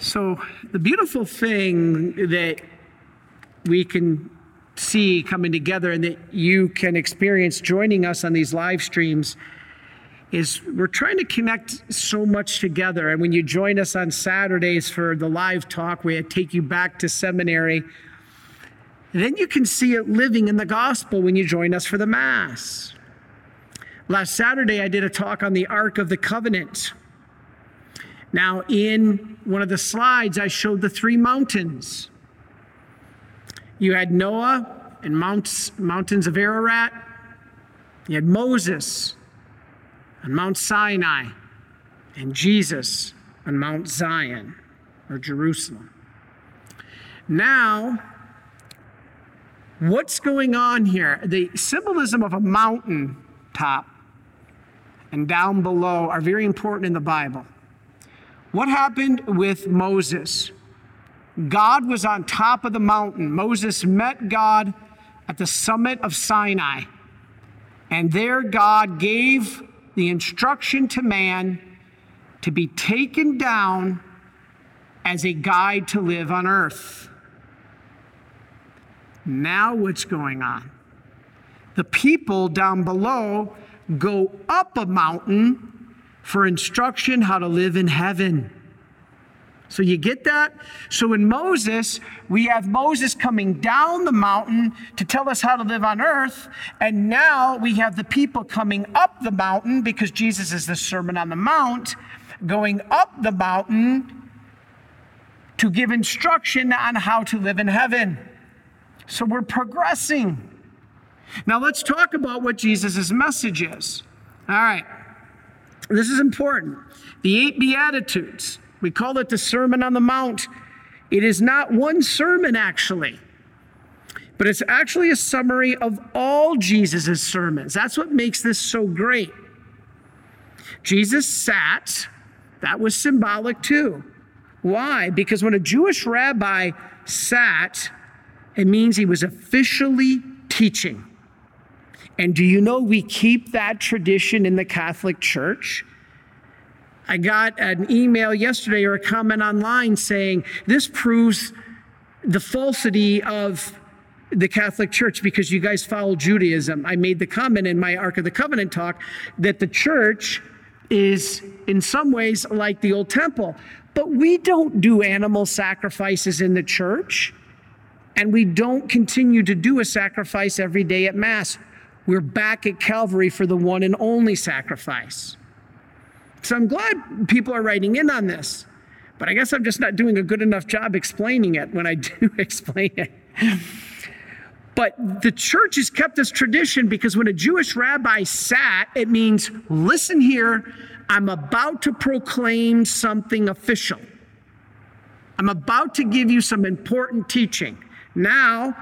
So, the beautiful thing that we can see coming together and that you can experience joining us on these live streams is we're trying to connect so much together. And when you join us on Saturdays for the live talk, we take you back to seminary. Then you can see it living in the gospel when you join us for the Mass. Last Saturday, I did a talk on the Ark of the Covenant. Now, in one of the slides, I showed the three mountains. You had Noah and mounts, mountains of Ararat. You had Moses on Mount Sinai and Jesus on Mount Zion or Jerusalem. Now, what's going on here? The symbolism of a mountain top and down below are very important in the Bible. What happened with Moses? God was on top of the mountain. Moses met God at the summit of Sinai. And there, God gave the instruction to man to be taken down as a guide to live on earth. Now, what's going on? The people down below go up a mountain for instruction how to live in heaven. So you get that? So in Moses, we have Moses coming down the mountain to tell us how to live on earth. And now we have the people coming up the mountain because Jesus is the Sermon on the Mount, going up the mountain to give instruction on how to live in heaven. So we're progressing. Now let's talk about what Jesus' message is. All right. This is important. The eight Beatitudes. We call it the Sermon on the Mount. It is not one sermon, actually, but it's actually a summary of all Jesus' sermons. That's what makes this so great. Jesus sat, that was symbolic too. Why? Because when a Jewish rabbi sat, it means he was officially teaching. And do you know we keep that tradition in the Catholic Church? I got an email yesterday or a comment online saying this proves the falsity of the Catholic Church because you guys follow Judaism. I made the comment in my Ark of the Covenant talk that the church is in some ways like the old temple, but we don't do animal sacrifices in the church. And we don't continue to do a sacrifice every day at Mass. We're back at Calvary for the one and only sacrifice. So I'm glad people are writing in on this, but I guess I'm just not doing a good enough job explaining it when I do explain it. But the church has kept this tradition because when a Jewish rabbi sat, it means, listen here, I'm about to proclaim something official. I'm about to give you some important teaching. Now,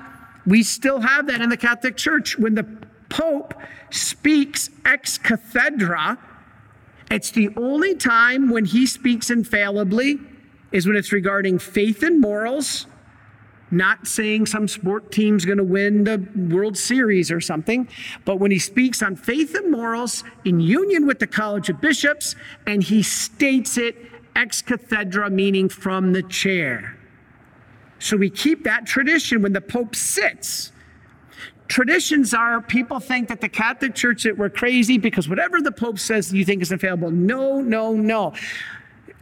we still have that in the Catholic Church. When the Pope speaks ex cathedra, it's the only time when he speaks infallibly is when it's regarding faith and morals, not saying some sport team's going to win the World Series or something, but when he speaks on faith and morals in union with the College of Bishops, and he states it ex cathedra, meaning from the chair. So we keep that tradition when the Pope sits traditions are people think that the Catholic Church that we're crazy because whatever the Pope says you think is infallible. No, no, no.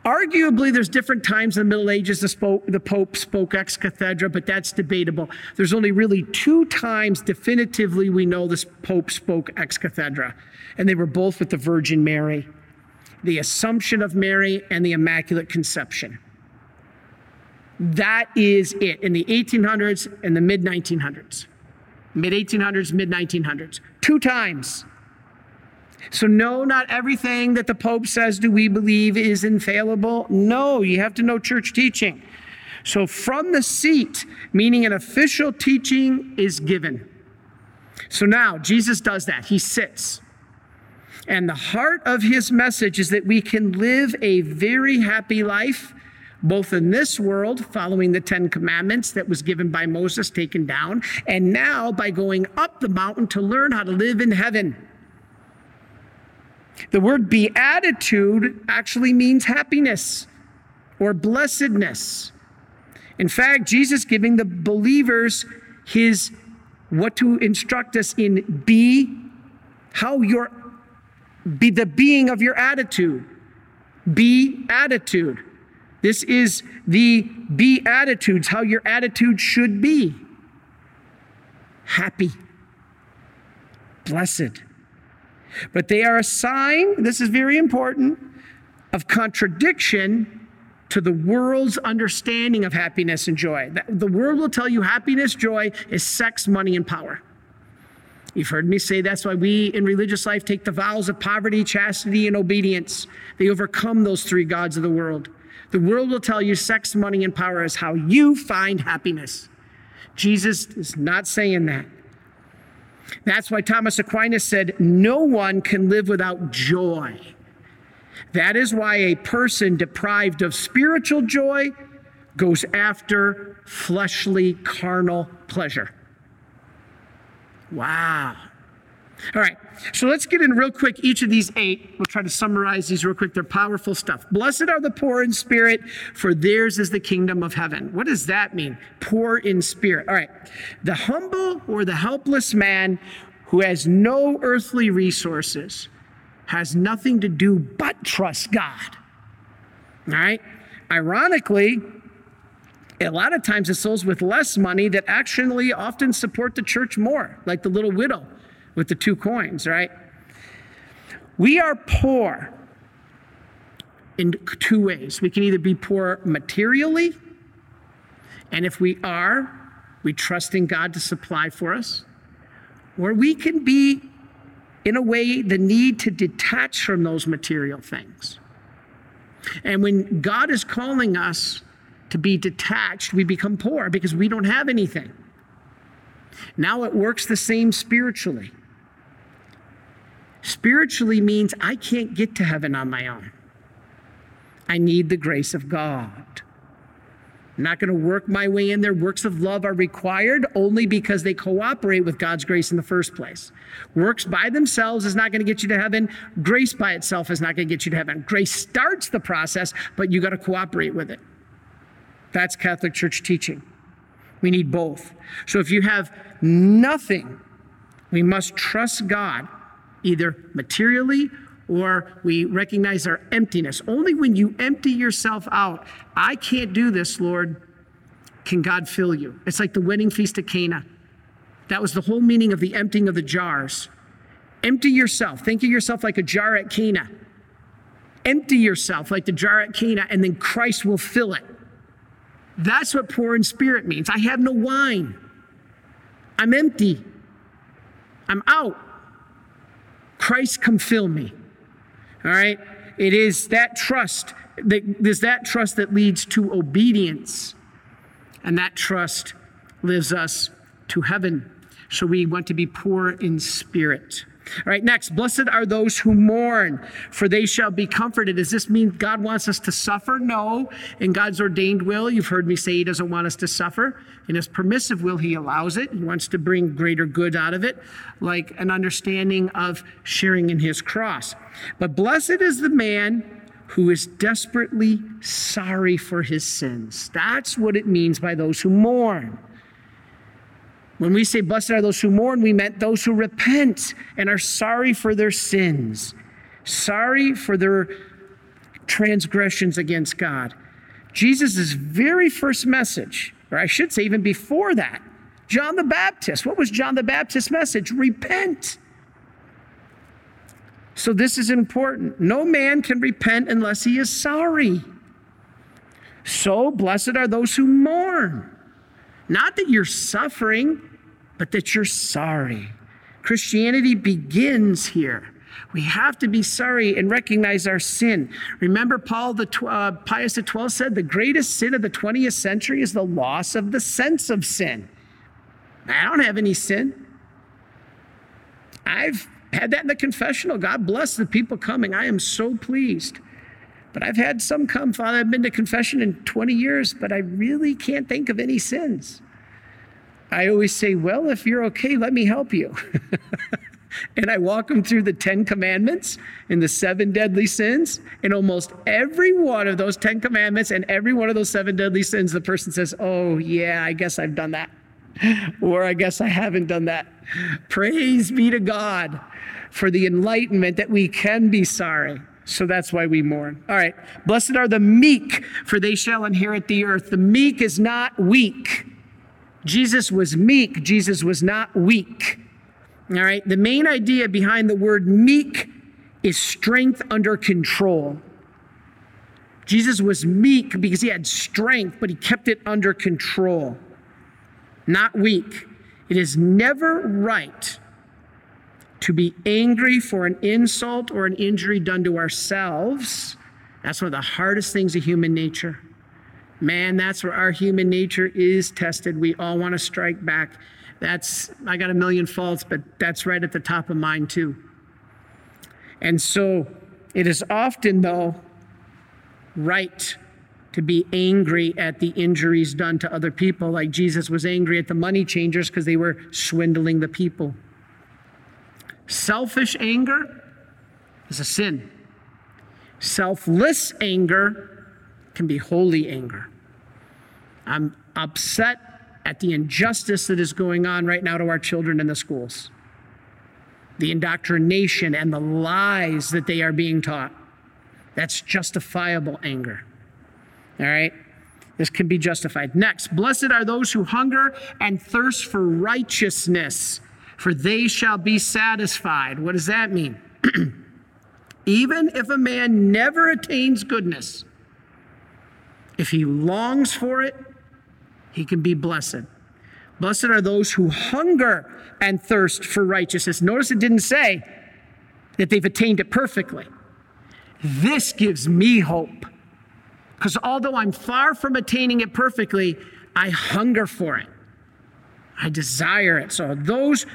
Arguably, there's different times in the Middle Ages the, spoke, the Pope spoke ex cathedra, but that's debatable. There's only really two times definitively we know this Pope spoke ex cathedra, and they were both with the Virgin Mary the Assumption of Mary and the Immaculate Conception. That is it in the 1800s and the mid 1900s mid 1800s, mid 1900s, two times. So, no, not everything that the Pope says do we believe is infallible. No, you have to know church teaching. So, from the seat, meaning an official teaching is given. So now Jesus does that. He sits. And the heart of his message is that we can live a very happy life both in this world, following the Ten Commandments that was given by Moses, taken down, and now by going up the mountain to learn how to live in heaven. The word beatitude actually means happiness. or blessedness. In fact, Jesus giving the believers his what to instruct us in be how your be the being of your attitude. Be attitude. This is the be attitudes, how your attitude should be. Happy, blessed. But they are a sign, this is very important, of contradiction to the world's understanding of happiness and joy. The world will tell you happiness, joy is sex, money, and power. You've heard me say that's why we in religious life take the vows of poverty, chastity, and obedience. They overcome those three gods of the world. The world will tell you sex, money, and power is how you find happiness. Jesus is not saying that. That's why Thomas Aquinas said, No one can live without joy. That is why a person deprived of spiritual joy goes after fleshly, carnal pleasure. Wow. All right, so let's get in real quick each of these eight. We'll try to summarize these real quick. They're powerful stuff. Blessed are the poor in spirit, for theirs is the kingdom of heaven. What does that mean? Poor in spirit. All right, the humble or the helpless man who has no earthly resources has nothing to do but trust God. All right, ironically, a lot of times it's those with less money that actually often support the church more, like the little widow with the two coins, right? We are poor in two ways. We can either be poor materially, and if we are, we trust in God to supply for us, or we can be, in a way, the need to detach from those material things. And when God is calling us to be detached, we become poor because we don't have anything. Now it works the same spiritually. Spiritually means I can't get to heaven on my own. I need the grace of God. I'm not going to work my way in there. Works of love are required only because they cooperate with God's grace in the first place. Works by themselves is not going to get you to heaven. Grace by itself is not going to get you to heaven. Grace starts the process, but you got to cooperate with it. That's Catholic Church teaching. We need both. So if you have nothing, we must trust God, either materially or we recognize our emptiness. Only when you empty yourself out, I can't do this, Lord, can God fill you. It's like the wedding feast at Cana. That was the whole meaning of the emptying of the jars. Empty yourself. Think of yourself like a jar at Cana. Empty yourself like the jar at Cana, and then Christ will fill it. That's what poor in spirit means. I have no wine. I'm empty. I'm out. Christ come fill me. All right? It is that trust that there's that trust that leads to obedience. And that trust lives us to heaven. So we want to be poor in spirit. All right, next, blessed are those who mourn, for they shall be comforted. Does this mean God wants us to suffer? No. In God's ordained will, you've heard me say He doesn't want us to suffer. In His permissive will, He allows it. He wants to bring greater good out of it, like an understanding of sharing in His cross. But blessed is the man who is desperately sorry for his sins. That's what it means by those who mourn. When we say, Blessed are those who mourn, we meant those who repent and are sorry for their sins, sorry for their transgressions against God. Jesus' very first message, or I should say, even before that, John the Baptist. What was John the Baptist's message? Repent. So this is important. No man can repent unless he is sorry. So blessed are those who mourn. Not that you're suffering, but that you're sorry. Christianity begins here. We have to be sorry and recognize our sin. Remember, Paul the uh, Pius XII said the greatest sin of the 20th century is the loss of the sense of sin. I don't have any sin. I've had that in the confessional. God bless the people coming. I am so pleased. But I've had some come, Father, I've been to confession in 20 years, but I really can't think of any sins. I always say, Well, if you're okay, let me help you. and I walk them through the 10 commandments and the seven deadly sins, and almost every one of those 10 commandments and every one of those seven deadly sins, the person says, Oh, yeah, I guess I've done that. or I guess I haven't done that. Praise be to God for the enlightenment that we can be sorry. So that's why we mourn. All right. Blessed are the meek, for they shall inherit the earth. The meek is not weak. Jesus was meek, Jesus was not weak. All right. The main idea behind the word meek is strength under control. Jesus was meek because he had strength, but he kept it under control, not weak. It is never right to be angry for an insult or an injury done to ourselves. That's one of the hardest things of human nature. Man, that's where our human nature is tested. We all want to strike back. That's, I got a million faults, but that's right at the top of mine too. And so it is often, though, right to be angry at the injuries done to other people, like Jesus was angry at the money changers because they were swindling the people. Selfish anger is a sin. Selfless anger can be holy anger. I'm upset at the injustice that is going on right now to our children in the schools, the indoctrination and the lies that they are being taught. That's justifiable anger. All right? This can be justified. Next, blessed are those who hunger and thirst for righteousness, for they shall be satisfied. What does that mean? Even if a man never attains goodness, if he longs for it, he can be blessed. Blessed are those who hunger and thirst for righteousness. Notice it didn't say that they've attained it perfectly. This gives me hope. Because although I'm far from attaining it perfectly, I hunger for it. I desire it. So those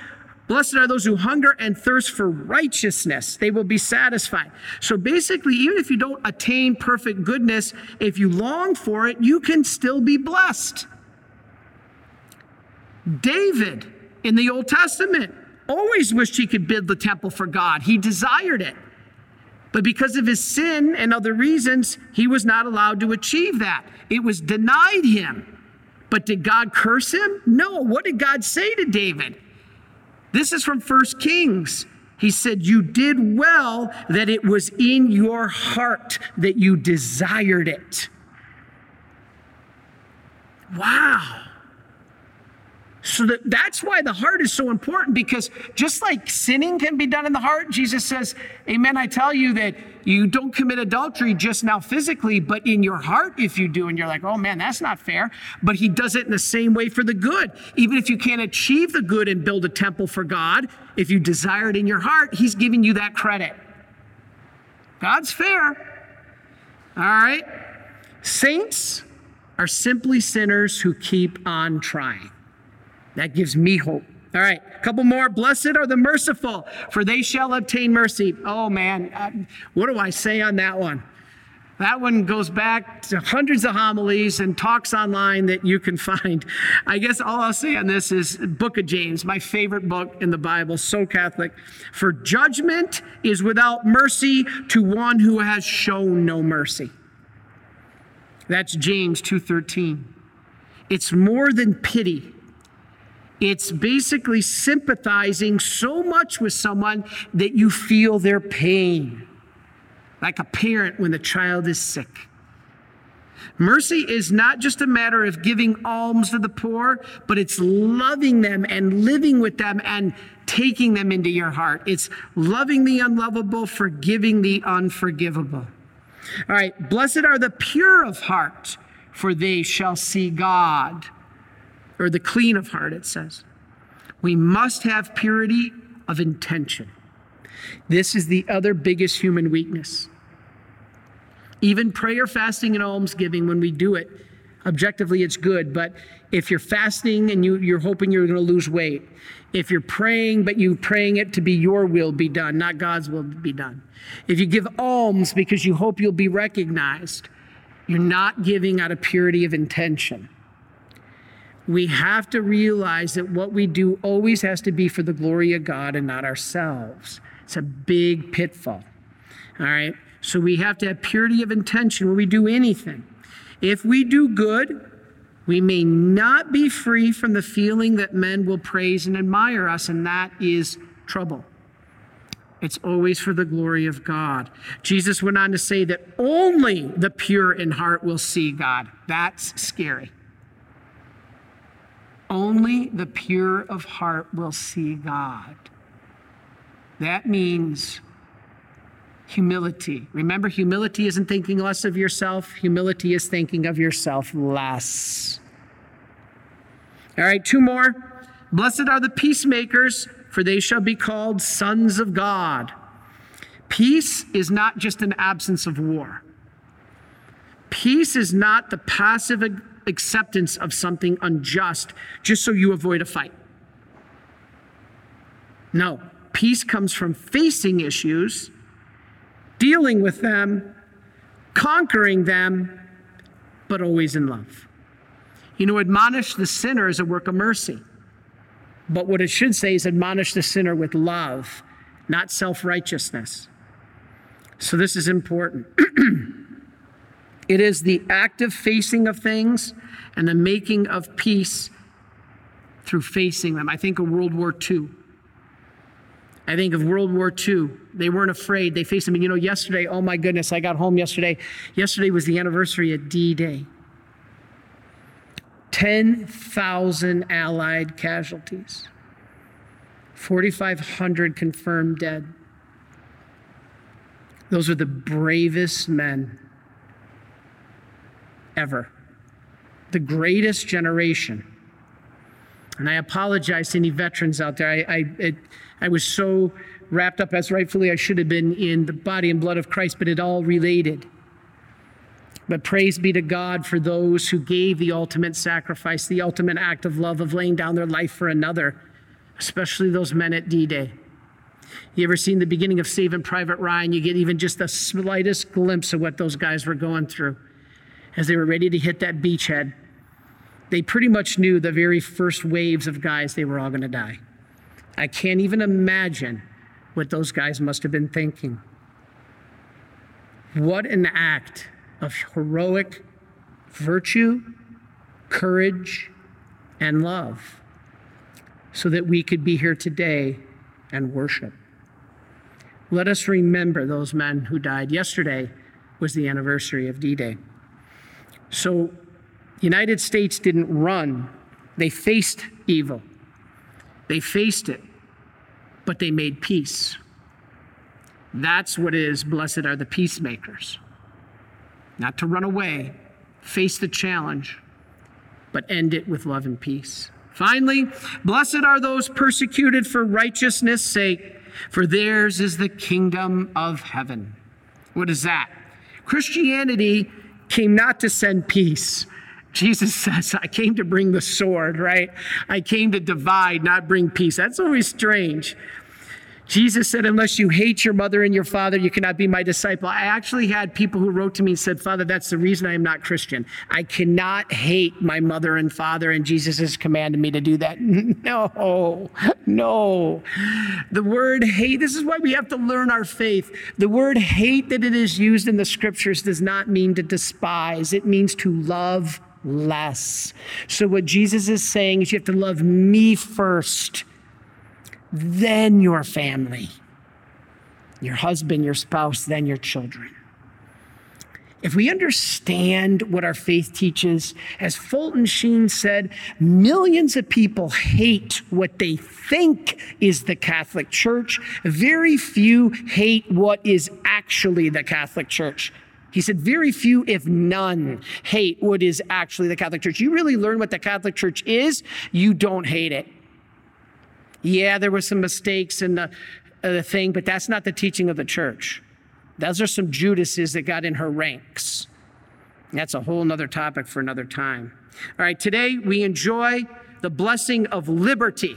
Blessed are those who hunger and thirst for righteousness. They will be satisfied. So basically, even if you don't attain perfect goodness, if you long for it, you can still be blessed. David in the Old Testament always wished he could build the temple for God, he desired it. But because of his sin and other reasons, he was not allowed to achieve that. It was denied him. But did God curse him? No. What did God say to David? This is from First Kings. He said, You did well that it was in your heart that you desired it. Wow. So that, that's why the heart is so important because just like sinning can be done in the heart, Jesus says, Amen, I tell you that you don't commit adultery just now physically, but in your heart, if you do, and you're like, oh man, that's not fair. But he does it in the same way for the good. Even if you can't achieve the good and build a temple for God, if you desire it in your heart, he's giving you that credit. God's fair. All right? Saints are simply sinners who keep on trying. That gives me hope. All right, a couple more. Blessed are the merciful, for they shall obtain mercy. Oh man, uh, what do I say on that one? That one goes back to hundreds of homilies and talks online that you can find. I guess all I'll say on this is Book of James, my favorite book in the Bible, so Catholic. For judgment is without mercy to one who has shown no mercy. That's James 2:13. It's more than pity. It's basically sympathizing so much with someone that you feel their pain, like a parent when the child is sick. Mercy is not just a matter of giving alms to the poor, but it's loving them and living with them and taking them into your heart. It's loving the unlovable, forgiving the unforgivable. All right, blessed are the pure of heart, for they shall see God or the clean of heart, it says. We must have purity of intention. This is the other biggest human weakness. Even prayer, fasting, and almsgiving, when we do it, objectively it's good. But if you're fasting and you, you're hoping you're going to lose weight, if you're praying, but you're praying it to be your will be done, not God's will be done. If you give alms because you hope you'll be recognized, you're not giving out of purity of intention. We have to realize that what we do always has to be for the glory of God and not ourselves. It's a big pitfall. All right? So we have to have purity of intention when we do anything. If we do good, we may not be free from the feeling that men will praise and admire us, and that is trouble. It's always for the glory of God. Jesus went on to say that only the pure in heart will see God. That's scary. Only the pure of heart will see God. That means humility. Remember, humility isn't thinking less of yourself, humility is thinking of yourself less. All right, two more. Blessed are the peacemakers, for they shall be called sons of God. Peace is not just an absence of war. Peace is not the passive acceptance of something unjust just so you avoid a fight. No, peace comes from facing issues, dealing with them, conquering them, but always in love. You know, admonish the sinner is a work of mercy. But what it should say is admonish the sinner with love, not self righteousness. So this is important. it is the active facing of things and the making of peace through facing them. I think of World War II. I think of World War II. They weren't afraid. They faced them. And you know, yesterday, oh my goodness, I got home yesterday. Yesterday was the anniversary of D Day. 10,000 Allied casualties, 4,500 confirmed dead. Those are the bravest men ever, the greatest generation. And I apologize to any veterans out there. I, I, it, I was so wrapped up as rightfully I should have been in the body and blood of Christ, but it all related. But praise be to God for those who gave the ultimate sacrifice, the ultimate act of love of laying down their life for another, especially those men at D Day. You ever seen the beginning of Saving Private Ryan? You get even just the slightest glimpse of what those guys were going through as they were ready to hit that beachhead. They pretty much knew the very first waves of guys, they were all going to die. I can't even imagine what those guys must have been thinking. What an act of heroic virtue, courage, and love so that we could be here today and worship. Let us remember those men who died. Yesterday was the anniversary of D Day. So, United States didn't run, they faced evil. They faced it, but they made peace. That's what is blessed are the peacemakers not to run away, face the challenge, but end it with love and peace. Finally, blessed are those persecuted for righteousness' sake, for theirs is the kingdom of heaven. What is that? Christianity came not to send peace. Jesus says, I came to bring the sword, right? I came to divide, not bring peace. That's always strange. Jesus said, Unless you hate your mother and your father, you cannot be my disciple. I actually had people who wrote to me and said, Father, that's the reason I am not Christian. I cannot hate my mother and father, and Jesus has commanded me to do that. No, no. The word hate, this is why we have to learn our faith. The word hate that it is used in the scriptures does not mean to despise, it means to love less. So, what Jesus is saying is you have to love me first then your family, your husband, your spouse, then your children. If we understand what our faith teaches, as Fulton Sheen said, millions of people hate what they think is the Catholic Church. Very few hate what is actually the Catholic Church. He said, very few, if none, hate what is actually the Catholic Church. You really learn what the Catholic Church is, you don't hate it. Yeah, there were some mistakes in the, uh, the thing, but that's not the teaching of the church. Those are some Judases that got in her ranks. That's a whole nother topic for another time. All right, today we enjoy the blessing of liberty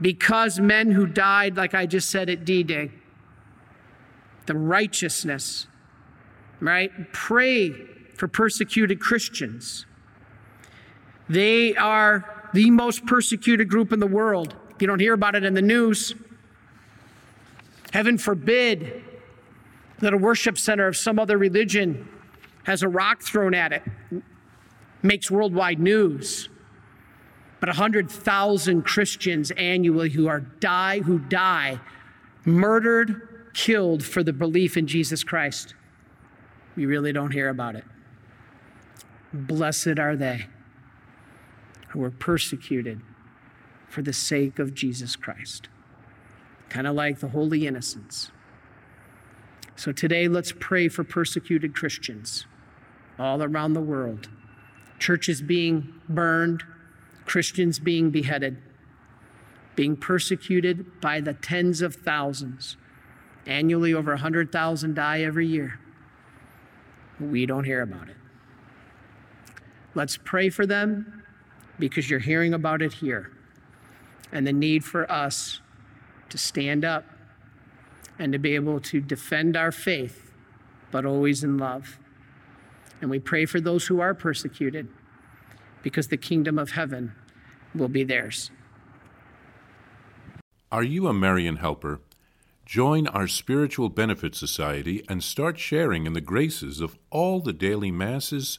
because men who died, like I just said at D Day, the righteousness, right? Pray for persecuted Christians. They are the most persecuted group in the world. You don't hear about it in the news. Heaven forbid that a worship center of some other religion has a rock thrown at it, makes worldwide news. But 100,000 Christians annually who are die who die murdered, killed for the belief in Jesus Christ. We really don't hear about it. Blessed are they who are persecuted for the sake of Jesus Christ. Kind of like the holy innocents. So today, let's pray for persecuted Christians all around the world. Churches being burned, Christians being beheaded, being persecuted by the tens of thousands. Annually, over 100,000 die every year. We don't hear about it. Let's pray for them because you're hearing about it here and the need for us to stand up and to be able to defend our faith, but always in love. And we pray for those who are persecuted because the kingdom of heaven will be theirs. Are you a Marian helper? Join our Spiritual Benefit Society and start sharing in the graces of all the daily masses,